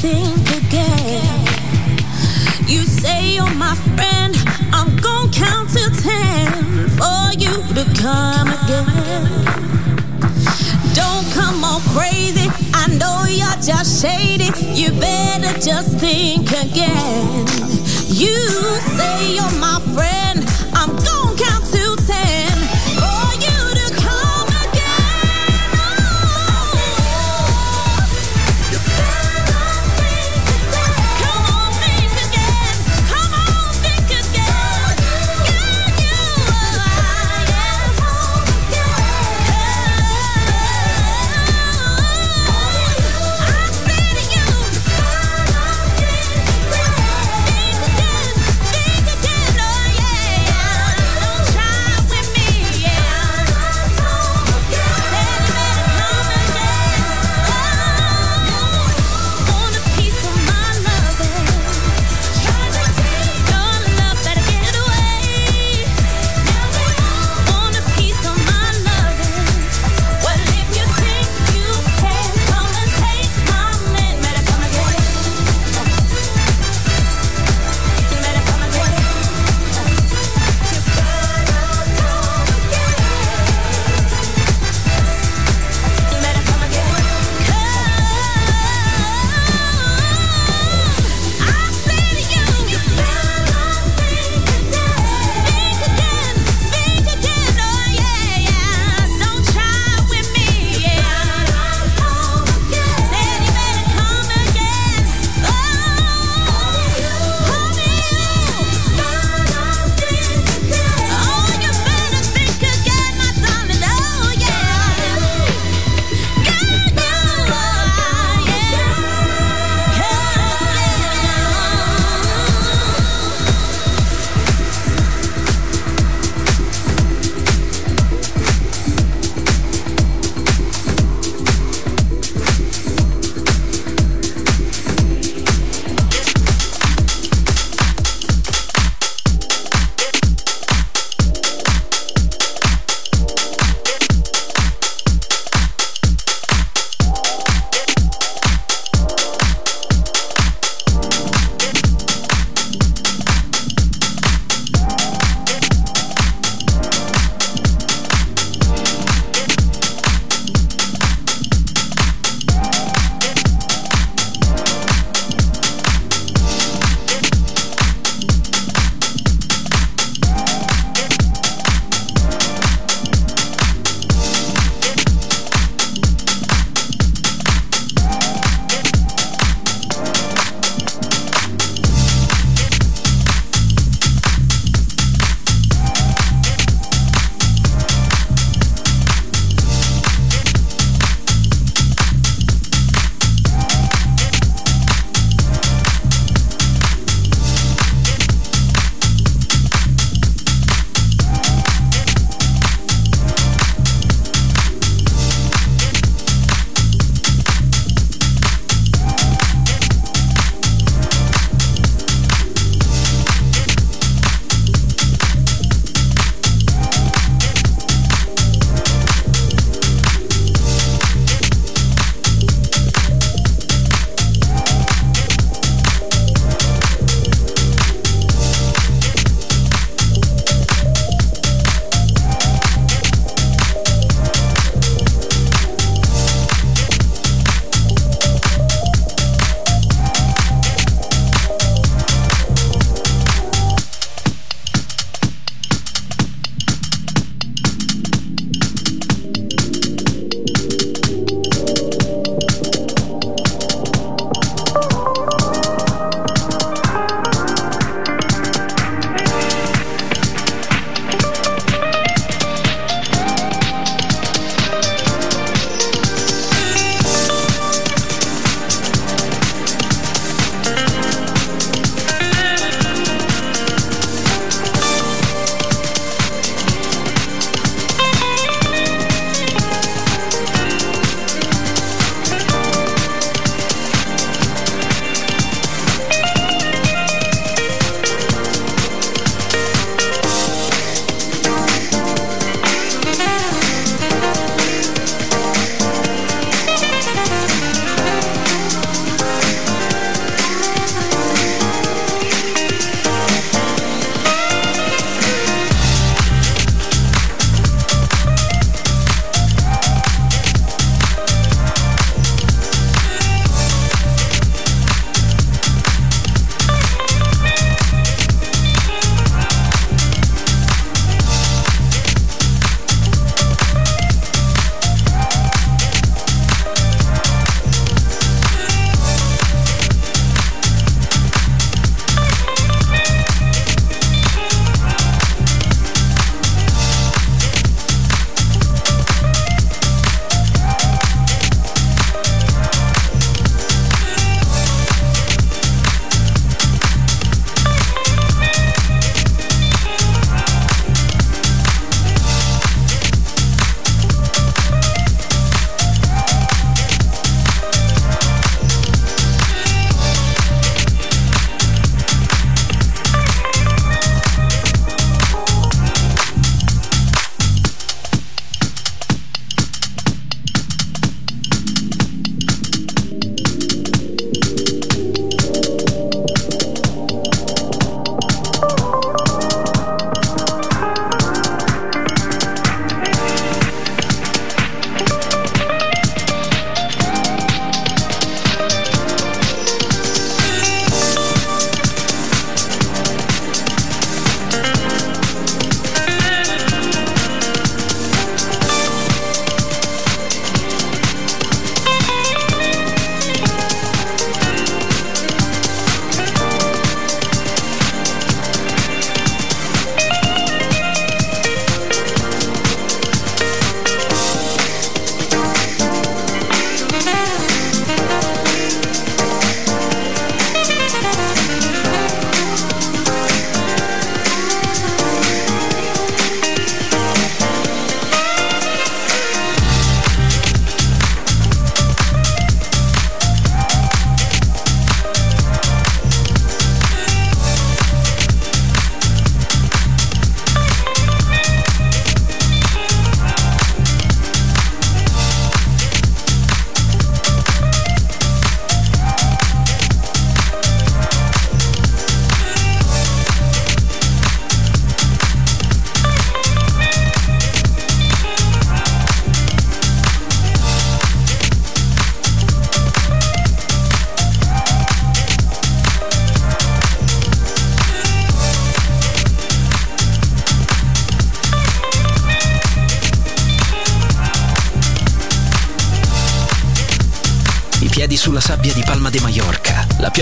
think again. You say you're my friend, I'm gonna count to ten for you to come again. Don't come on crazy, I know you're just shady. You better just think again. You say you're my friend.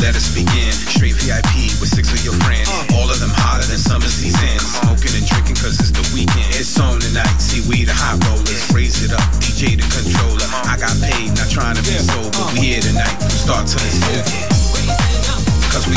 Let us begin. Straight VIP with six of your friends. All of them hotter than summer season. Smoking and drinking cause it's the weekend. It's on tonight. See, we the hot rollers. Raise it up. DJ the controller. I got paid, not trying to be sold, but we here tonight. From start to the end. Cause we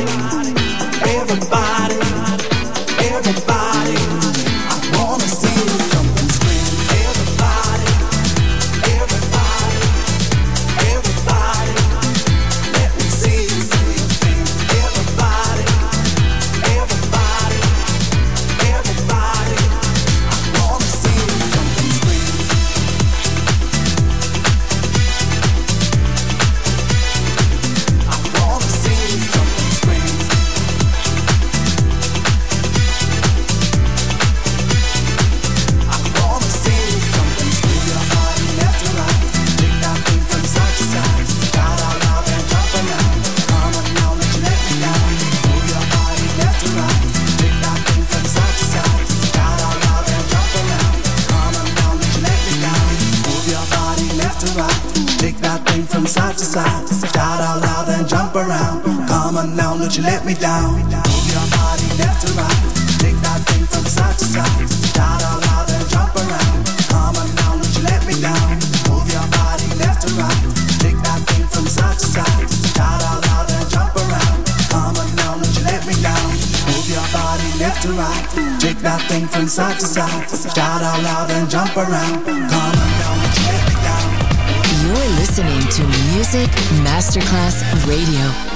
Radio.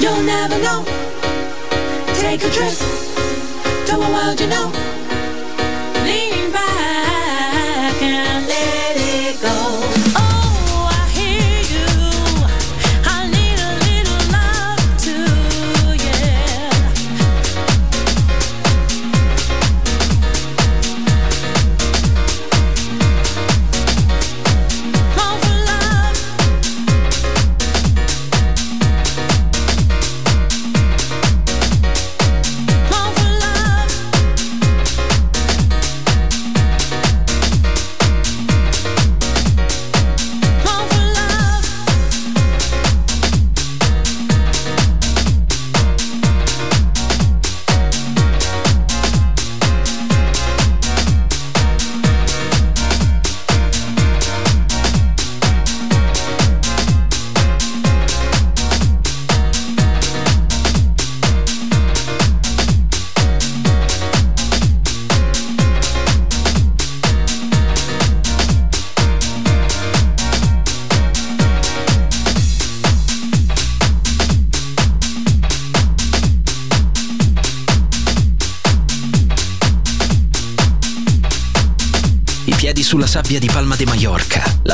You'll never know. Take a trip to a world you know.